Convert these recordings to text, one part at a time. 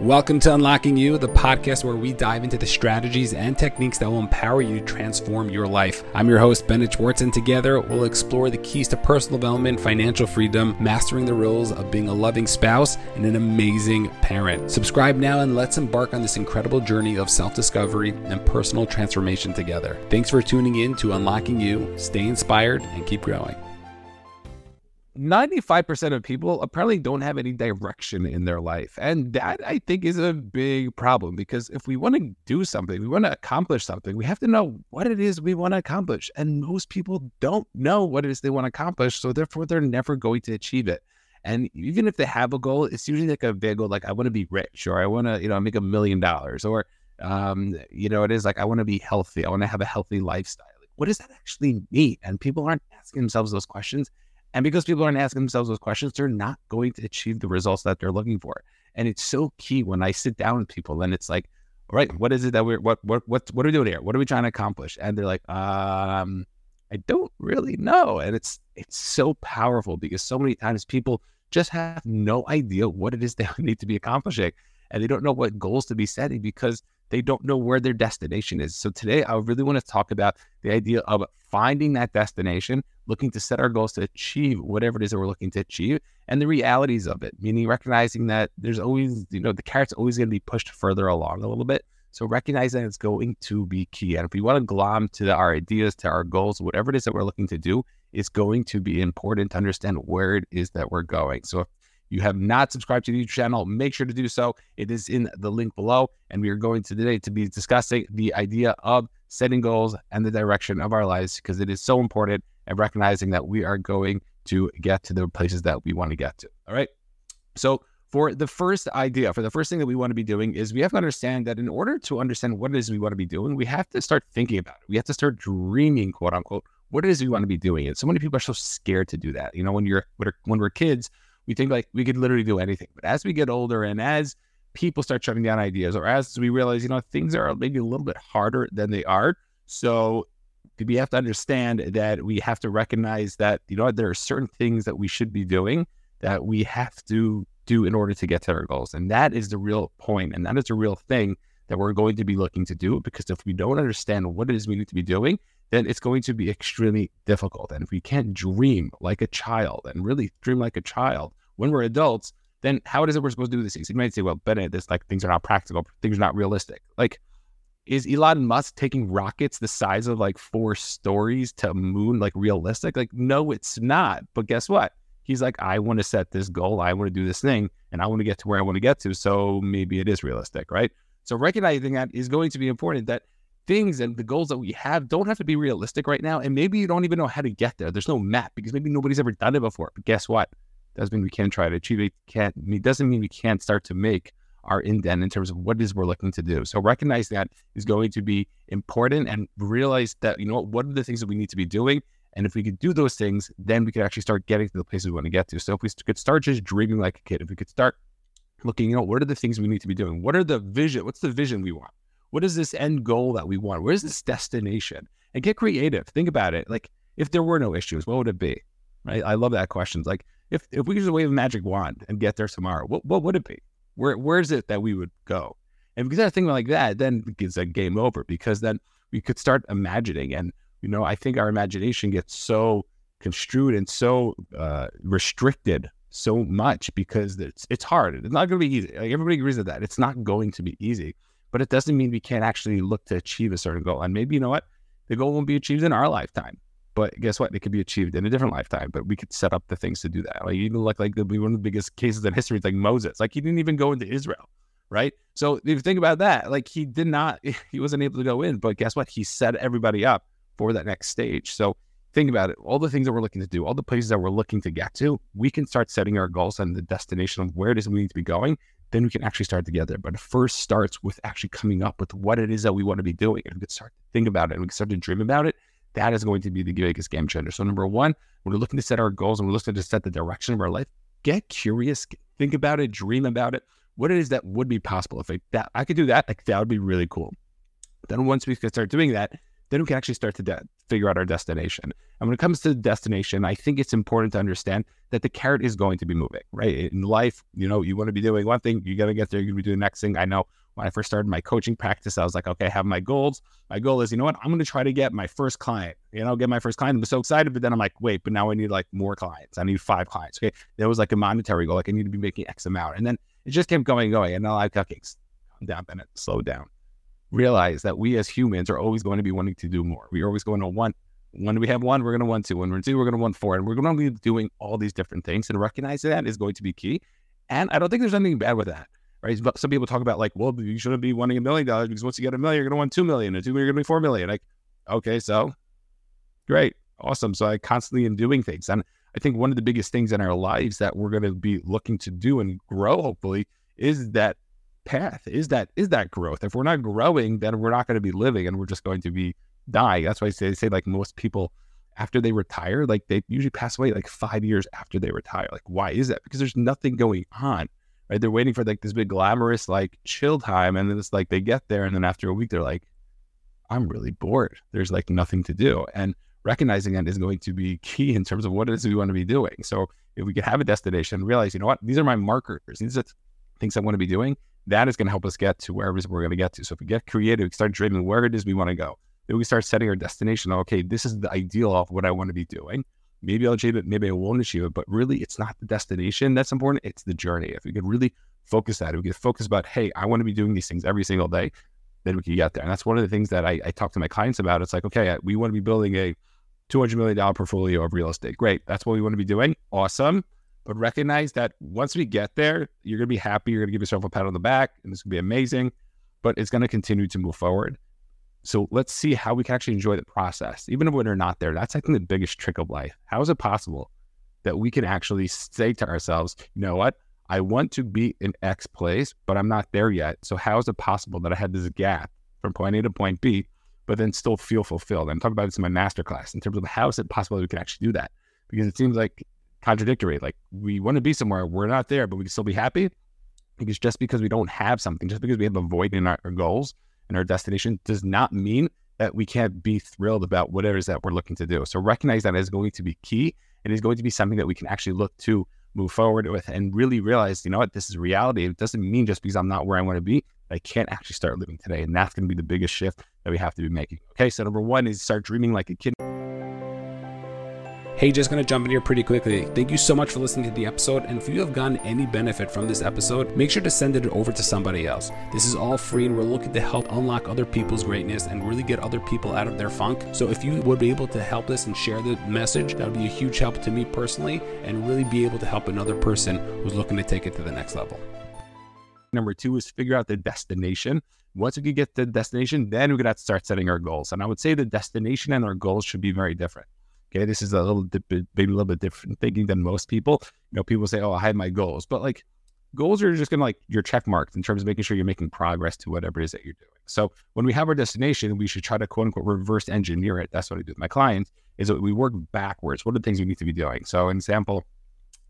Welcome to Unlocking You, the podcast where we dive into the strategies and techniques that will empower you to transform your life. I'm your host, Bennett Schwartz, and together we'll explore the keys to personal development, financial freedom, mastering the rules of being a loving spouse, and an amazing parent. Subscribe now and let's embark on this incredible journey of self discovery and personal transformation together. Thanks for tuning in to Unlocking You. Stay inspired and keep growing. 95% of people apparently don't have any direction in their life. And that I think is a big problem because if we want to do something, we want to accomplish something, we have to know what it is we want to accomplish. And most people don't know what it is they want to accomplish. So therefore, they're never going to achieve it. And even if they have a goal, it's usually like a big goal, like I want to be rich or I want to, you know, make a million dollars or, um, you know, it is like I want to be healthy. I want to have a healthy lifestyle. Like, what does that actually mean? And people aren't asking themselves those questions. And because people aren't asking themselves those questions, they're not going to achieve the results that they're looking for. And it's so key when I sit down with people and it's like, all right, what is it that we're what what what what are we doing here? What are we trying to accomplish? And they're like, um, I don't really know. And it's it's so powerful because so many times people just have no idea what it is they need to be accomplishing. And they don't know what goals to be setting because they don't know where their destination is. So today, I really want to talk about the idea of finding that destination, looking to set our goals to achieve whatever it is that we're looking to achieve, and the realities of it, meaning recognizing that there's always, you know, the carrot's always going to be pushed further along a little bit. So recognize that it's going to be key. And if we want to glom to the, our ideas, to our goals, whatever it is that we're looking to do, it's going to be important to understand where it is that we're going. So if you have not subscribed to the YouTube channel, make sure to do so. It is in the link below. And we are going to today to be discussing the idea of setting goals and the direction of our lives because it is so important and recognizing that we are going to get to the places that we want to get to. All right. So, for the first idea, for the first thing that we want to be doing is we have to understand that in order to understand what it is we want to be doing, we have to start thinking about it. We have to start dreaming, quote unquote, what it is we want to be doing. And so many people are so scared to do that. You know, when you're when we're kids, we think like we could literally do anything. But as we get older and as people start shutting down ideas, or as we realize, you know, things are maybe a little bit harder than they are. So we have to understand that we have to recognize that, you know, there are certain things that we should be doing that we have to do in order to get to our goals. And that is the real point, And that is the real thing that we're going to be looking to do. Because if we don't understand what it is we need to be doing, then it's going to be extremely difficult. And if we can't dream like a child and really dream like a child when we're adults, then how is it we're supposed to do these things? You might say, well, Bennett, this like things are not practical, things are not realistic. Like, is Elon Musk taking rockets the size of like four stories to moon like realistic? Like, no, it's not. But guess what? He's like, I want to set this goal, I want to do this thing, and I want to get to where I want to get to. So maybe it is realistic, right? So recognizing that is going to be important that things and the goals that we have don't have to be realistic right now. And maybe you don't even know how to get there. There's no map because maybe nobody's ever done it before. But guess what? Doesn't mean we can't try to achieve it. Can't it doesn't mean we can't start to make our indent in terms of what it is we're looking to do. So recognize that is going to be important and realize that, you know what, what are the things that we need to be doing? And if we could do those things, then we could actually start getting to the places we want to get to. So if we could start just dreaming like a kid, if we could start looking, you know, what are the things we need to be doing? What are the vision? What's the vision we want? What is this end goal that we want? Where's this destination? And get creative. Think about it. Like, if there were no issues, what would it be? Right? I love that question. like, if if we just wave a magic wand and get there tomorrow, what what would it be? Where where's it that we would go? And because I think like that, then it's a game over because then we could start imagining. And you know, I think our imagination gets so construed and so uh, restricted so much because it's it's hard. It's not going to be easy. Like everybody agrees with that. It's not going to be easy but it doesn't mean we can't actually look to achieve a certain goal. And maybe, you know what? The goal won't be achieved in our lifetime. But guess what? It could be achieved in a different lifetime. But we could set up the things to do that. Like even look like like one of the biggest cases in history is like Moses. Like he didn't even go into Israel, right? So if you think about that, like he did not, he wasn't able to go in. But guess what? He set everybody up for that next stage. So think about it. All the things that we're looking to do, all the places that we're looking to get to, we can start setting our goals and the destination of where it is we need to be going then we can actually start together. But it first starts with actually coming up with what it is that we want to be doing. And we can start to think about it and we can start to dream about it. That is going to be the biggest game changer. So number one, when we're looking to set our goals and we're looking to set the direction of our life, get curious, think about it, dream about it. What it is that would be possible. If I, that I could do that, like that would be really cool. Then once we can start doing that, then we can actually start to de- figure out our destination. And when it comes to the destination, I think it's important to understand that the carrot is going to be moving, right? In life, you know, you want to be doing one thing, you're going to get there, you're going to be doing the next thing. I know when I first started my coaching practice, I was like, okay, I have my goals. My goal is, you know what, I'm going to try to get my first client, you know, get my first client. I'm so excited. But then I'm like, wait, but now I need like more clients. I need five clients. Okay. There was like a monetary goal, like I need to be making X amount. And then it just kept going, and going. And I'm like, okay, calm down, Bennett, slow down realize that we as humans are always going to be wanting to do more. We're always going to want, when we have one, we're going to want two. When we're two, we're going to want four. And we're going to be doing all these different things. And recognizing that is going to be key. And I don't think there's anything bad with that. Right. But some people talk about like, well, you shouldn't be wanting a million dollars because once you get a million, you're going to want two million. And two million, you're going to be four million. Like, okay, so great. Awesome. So I constantly am doing things. And I think one of the biggest things in our lives that we're going to be looking to do and grow, hopefully, is that path is that is that growth? If we're not growing then we're not going to be living and we're just going to be dying. That's why I say, they say like most people after they retire like they usually pass away like five years after they retire. Like why is that? Because there's nothing going on right? They're waiting for like this big glamorous like chill time and then it's like they get there and then after a week they're like i'm really bored. There's like nothing to do. And recognizing that is going to be key in terms of what it is we want to be doing. So if we can have a destination realize you know what? These are my markers. These are things i want to be doing that is going to help us get to wherever we're going to get to. So if we get creative, we start dreaming where it is we want to go. Then we start setting our destination. Okay, this is the ideal of what I want to be doing. Maybe I'll achieve it, maybe I won't achieve it, but really it's not the destination that's important, it's the journey. If we could really focus that, if we could focus about, hey, I want to be doing these things every single day, then we can get there. And that's one of the things that I, I talk to my clients about. It's like, okay, we want to be building a $200 million portfolio of real estate. Great. That's what we want to be doing. Awesome. But recognize that once we get there, you're going to be happy. You're going to give yourself a pat on the back, and it's going to be amazing. But it's going to continue to move forward. So let's see how we can actually enjoy the process, even if we're not there. That's, I think, the biggest trick of life. How is it possible that we can actually say to ourselves, you know what? I want to be in X place, but I'm not there yet. So how is it possible that I had this gap from point A to point B, but then still feel fulfilled? I'm talking about this in my masterclass in terms of how is it possible that we can actually do that? Because it seems like contradictory. Like we want to be somewhere, we're not there, but we can still be happy. Because just because we don't have something, just because we have a void in our, our goals and our destination, does not mean that we can't be thrilled about whatever it is that we're looking to do. So recognize that is going to be key and is going to be something that we can actually look to move forward with and really realize, you know what, this is reality. It doesn't mean just because I'm not where I want to be, I can't actually start living today. And that's going to be the biggest shift that we have to be making. Okay. So number one is start dreaming like a kid. Hey, just gonna jump in here pretty quickly. Thank you so much for listening to the episode. And if you have gotten any benefit from this episode, make sure to send it over to somebody else. This is all free, and we're looking to help unlock other people's greatness and really get other people out of their funk. So if you would be able to help us and share the message, that would be a huge help to me personally, and really be able to help another person who's looking to take it to the next level. Number two is figure out the destination. Once we get the destination, then we're gonna have to start setting our goals. And I would say the destination and our goals should be very different. Okay, this is a little bit, maybe a little bit different thinking than most people. You know, people say, "Oh, I have my goals," but like goals are just gonna like your check marks in terms of making sure you're making progress to whatever it is that you're doing. So when we have our destination, we should try to quote unquote reverse engineer it. That's what I do with my clients. Is that we work backwards. What are the things we need to be doing? So, an example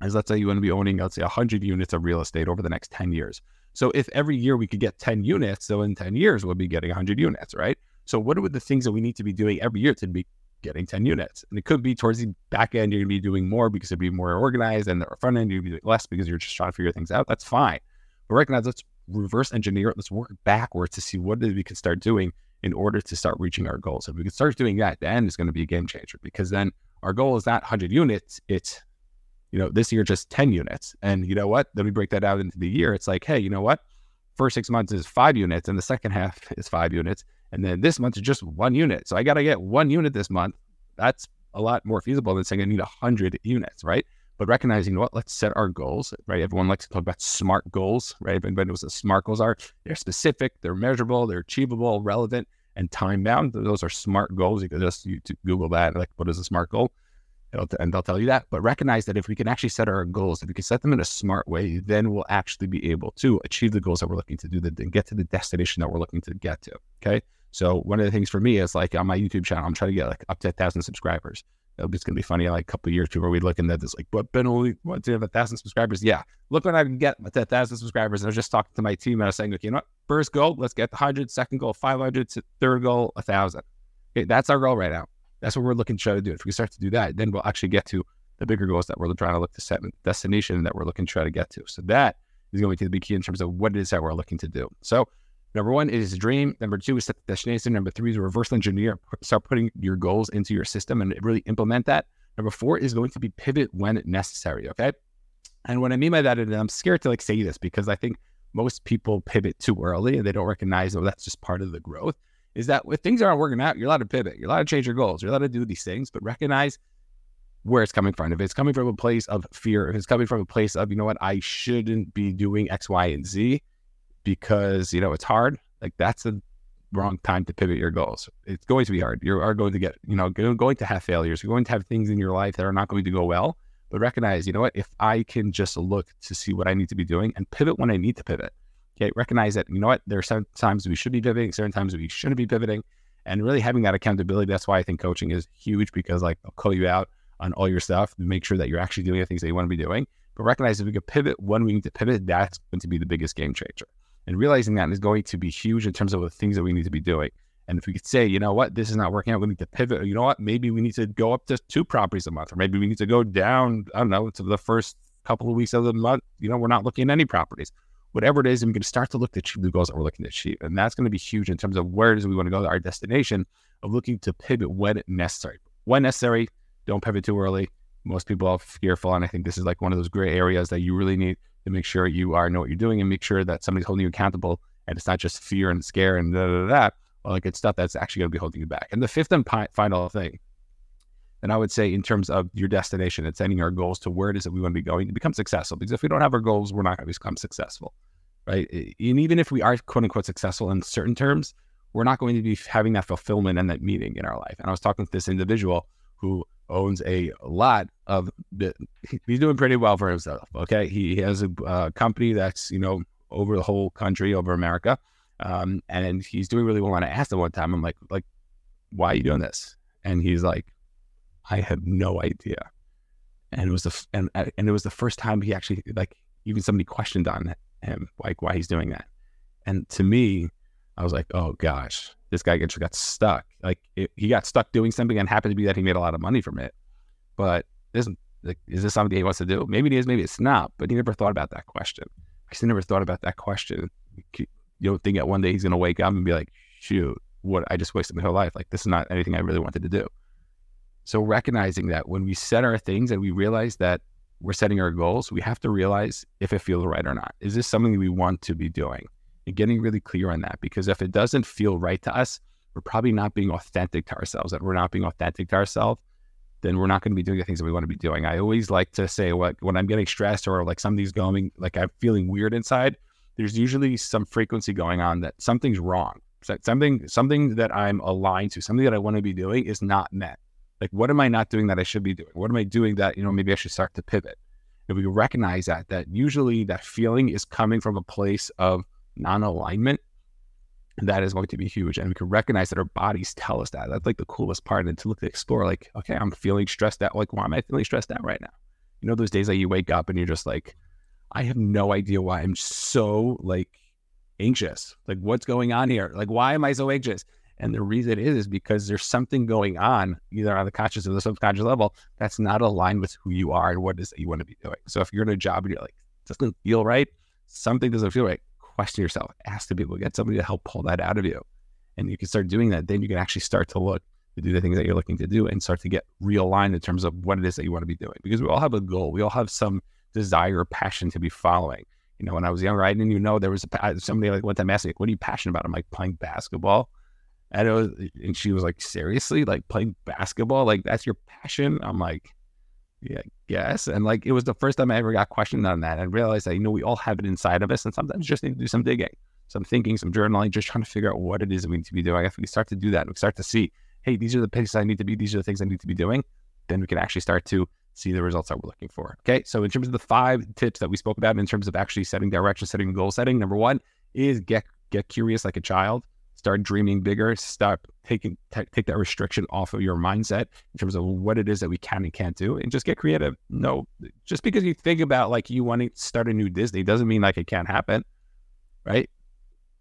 is let's say you want to be owning, let's say, 100 units of real estate over the next 10 years. So if every year we could get 10 units, so in 10 years we'll be getting 100 units, right? So what are the things that we need to be doing every year to be getting 10 units. And it could be towards the back end, you're going to be doing more because it'd be more organized, and the front end, to be doing less because you're just trying to figure things out. That's fine. But recognize, let's reverse engineer it. Let's work backwards to see what we can start doing in order to start reaching our goals. If we can start doing that, then it's going to be a game changer because then our goal is not 100 units. It's, you know, this year just 10 units. And you know what? Then we break that out into the year. It's like, hey, you know what? First six months is five units, and the second half is five units. And then this month is just one unit. So I got to get one unit this month. That's a lot more feasible than saying I need 100 units, right? But recognizing what, let's set our goals, right? Everyone likes to talk about smart goals, right? Everybody knows what smart goals are. They're specific, they're measurable, they're achievable, relevant, and time bound. Those are smart goals. You can just you Google that, like, what is a smart goal? and they'll tell you that. But recognize that if we can actually set our goals, if we can set them in a smart way, then we'll actually be able to achieve the goals that we're looking to do, and get to the destination that we're looking to get to. Okay. So one of the things for me is like on my YouTube channel, I'm trying to get like up to a thousand subscribers. It's gonna be funny. Like a couple years before we look at this, like, but Ben only what to have a thousand subscribers? Yeah, look what I can get with a thousand subscribers. And I was just talking to my team and I was saying, okay, you know what? First goal, let's get the hundred. Second goal, five hundred. Third goal, a thousand. Okay, that's our goal right now. That's what we're looking to try to do. If we start to do that, then we'll actually get to the bigger goals that we're trying to look to set, destination that we're looking to try to get to. So that is going to be the key in terms of what it is that we're looking to do. So number one is a dream. Number two is set the destination. Number three is reverse engineer. Start putting your goals into your system and really implement that. Number four is going to be pivot when necessary. Okay. And what I mean by that, and I'm scared to like say this because I think most people pivot too early and they don't recognize, oh, that's just part of the growth. Is that if things aren't working out, you're allowed to pivot. You're allowed to change your goals. You're allowed to do these things, but recognize where it's coming from. If it's coming from a place of fear, if it's coming from a place of, you know what, I shouldn't be doing X, Y, and Z because, you know, it's hard, like that's the wrong time to pivot your goals. It's going to be hard. You are going to get, you know, going to have failures. You're going to have things in your life that are not going to go well. But recognize, you know what, if I can just look to see what I need to be doing and pivot when I need to pivot. Okay. Recognize that, you know what, there are some times we should be pivoting, certain times we shouldn't be pivoting. And really having that accountability. That's why I think coaching is huge because like I'll call you out on all your stuff to make sure that you're actually doing the things that you want to be doing. But recognize if we can pivot when we need to pivot, that's going to be the biggest game changer. And realizing that is going to be huge in terms of the things that we need to be doing. And if we could say, you know what, this is not working out, we need to pivot. You know what, maybe we need to go up to two properties a month, or maybe we need to go down, I don't know, to the first couple of weeks of the month. You know, we're not looking at any properties. Whatever it is, and we can start to look to the goals that we're looking to achieve. And that's going to be huge in terms of where does we want to go our destination of looking to pivot when necessary. When necessary, don't pivot too early most people are fearful. And I think this is like one of those gray areas that you really need to make sure you are know what you're doing and make sure that somebody's holding you accountable. And it's not just fear and scare and da da da. Well, like it's stuff that's actually going to be holding you back. And the fifth and pi- final thing, and I would say in terms of your destination and setting our goals to where it is that we want to be going to become successful. Because if we don't have our goals, we're not going to become successful, right? And even if we are quote unquote successful in certain terms, we're not going to be having that fulfillment and that meaning in our life. And I was talking to this individual who owns a lot of he's doing pretty well for himself okay? He, has a uh, company that's you know over the whole country over america um, and he's doing really well. And i asked him one time i'm like like why are you doing this? And he's like i have no idea. And it was the and uh, and it was the first time he actually like even somebody questioned on him like why he's doing that. And to me i was like oh gosh this guy just got stuck. Like it, he got stuck doing something and happened to be that he made a lot of money from it. But isn't like, is this something he wants to do? Maybe it is, maybe it's not. But he never thought about that question. He never thought about that question. You don't think that one day he's going to wake up and be like, shoot, what I just wasted my whole life. Like this is not anything I really wanted to do. So recognizing that when we set our things and we realize that we're setting our goals, we have to realize if it feels right or not. Is this something we want to be doing? And getting really clear on that. Because if it doesn't feel right to us, we're probably not being authentic to ourselves. And we're not being authentic to ourselves, then we're not going to be doing the things that we want to be doing. I always like to say, what when I'm getting stressed or like something's going, like I'm feeling weird inside, there's usually some frequency going on that something's wrong. Something, something that I'm aligned to, something that I want to be doing is not met. Like, what am I not doing that I should be doing? What am I doing that, you know, maybe I should start to pivot? If we recognize that, that usually that feeling is coming from a place of non alignment, that is going to be huge. And we can recognize that our bodies tell us that. That's like the coolest part. And to look to explore, like, okay, I'm feeling stressed out. Like, why am I feeling stressed out right now? You know, those days that you wake up and you're just like, I have no idea why I'm so like anxious. Like, what's going on here? Like, why am I so anxious? And the reason it is is because there's something going on, either on the conscious or the subconscious level, that's not aligned with who you are and what it is that you want to be doing. So if you're in a job and you're like, doesn't feel right, something doesn't feel right question yourself, ask the people, get somebody to help pull that out of you. And you can start doing that. Then you can actually start to look to do the things that you're looking to do and start to get realigned in terms of what it is that you want to be doing. Because we all have a goal. We all have some desire or passion to be following. You know, when I was younger, I didn't even know there was a, uh, somebody like one time asked me, "What are you passionate about?" I'm like playing basketball, and it was, and she was like, "Seriously, like playing basketball? Like that's your passion?" I'm like, yeah, guess. And like it was the first time I ever got questioned on that and realized that, you know, we all have it inside of us and sometimes just need to do some digging, some thinking, some journaling, just trying to figure out what it is that we need to be doing. If we start to do that, we start to see, hey, these are the places I need to be, these are the things I need to be doing, then we can actually start to see the results that we're looking for. Okay. So in terms of the five tips that we spoke about in terms of actually setting direction, setting goal setting, number one is get get curious like a child start dreaming bigger, stop taking t- take that restriction off of your mindset in terms of what it is that we can and can't do, and just get creative. No, just because you think about like you want to start a new Disney doesn't mean like it can't happen, right?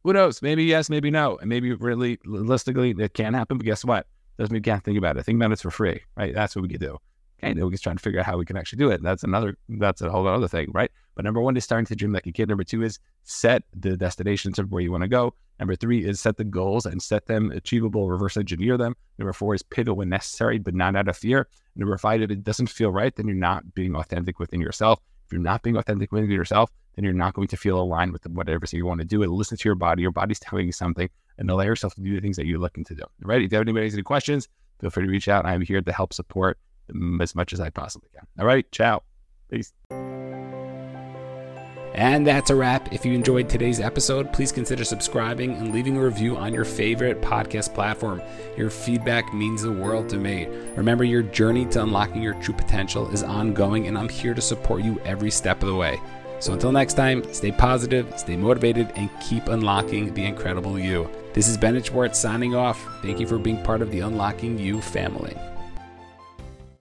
Who knows? Maybe yes, maybe no, and maybe really realistically it can happen. But guess what? Doesn't mean we can't think about it. Think about it's for free, right? That's what we can do. Okay, then we can try to figure out how we can actually do it. That's another, that's a whole other thing, right? But number one is starting to dream like a kid. Number two is set the destinations of where you want to go. Number three is set the goals and set them achievable, reverse engineer them. Number four is pivot when necessary, but not out of fear. Number five, if it doesn't feel right, then you're not being authentic within yourself. If you're not being authentic within yourself, then you're not going to feel aligned with whatever you want to do. And listen to your body. Your body's telling you something, and allow yourself to do the things that you're looking to do. All right. If you have anybody has any questions, feel free to reach out. I'm here to help support as much as I possibly can. All right. Ciao. Peace. And that's a wrap. If you enjoyed today's episode, please consider subscribing and leaving a review on your favorite podcast platform. Your feedback means the world to me. Remember, your journey to unlocking your true potential is ongoing, and I'm here to support you every step of the way. So until next time, stay positive, stay motivated, and keep unlocking the incredible you. This is Bennett Schwartz signing off. Thank you for being part of the Unlocking You family.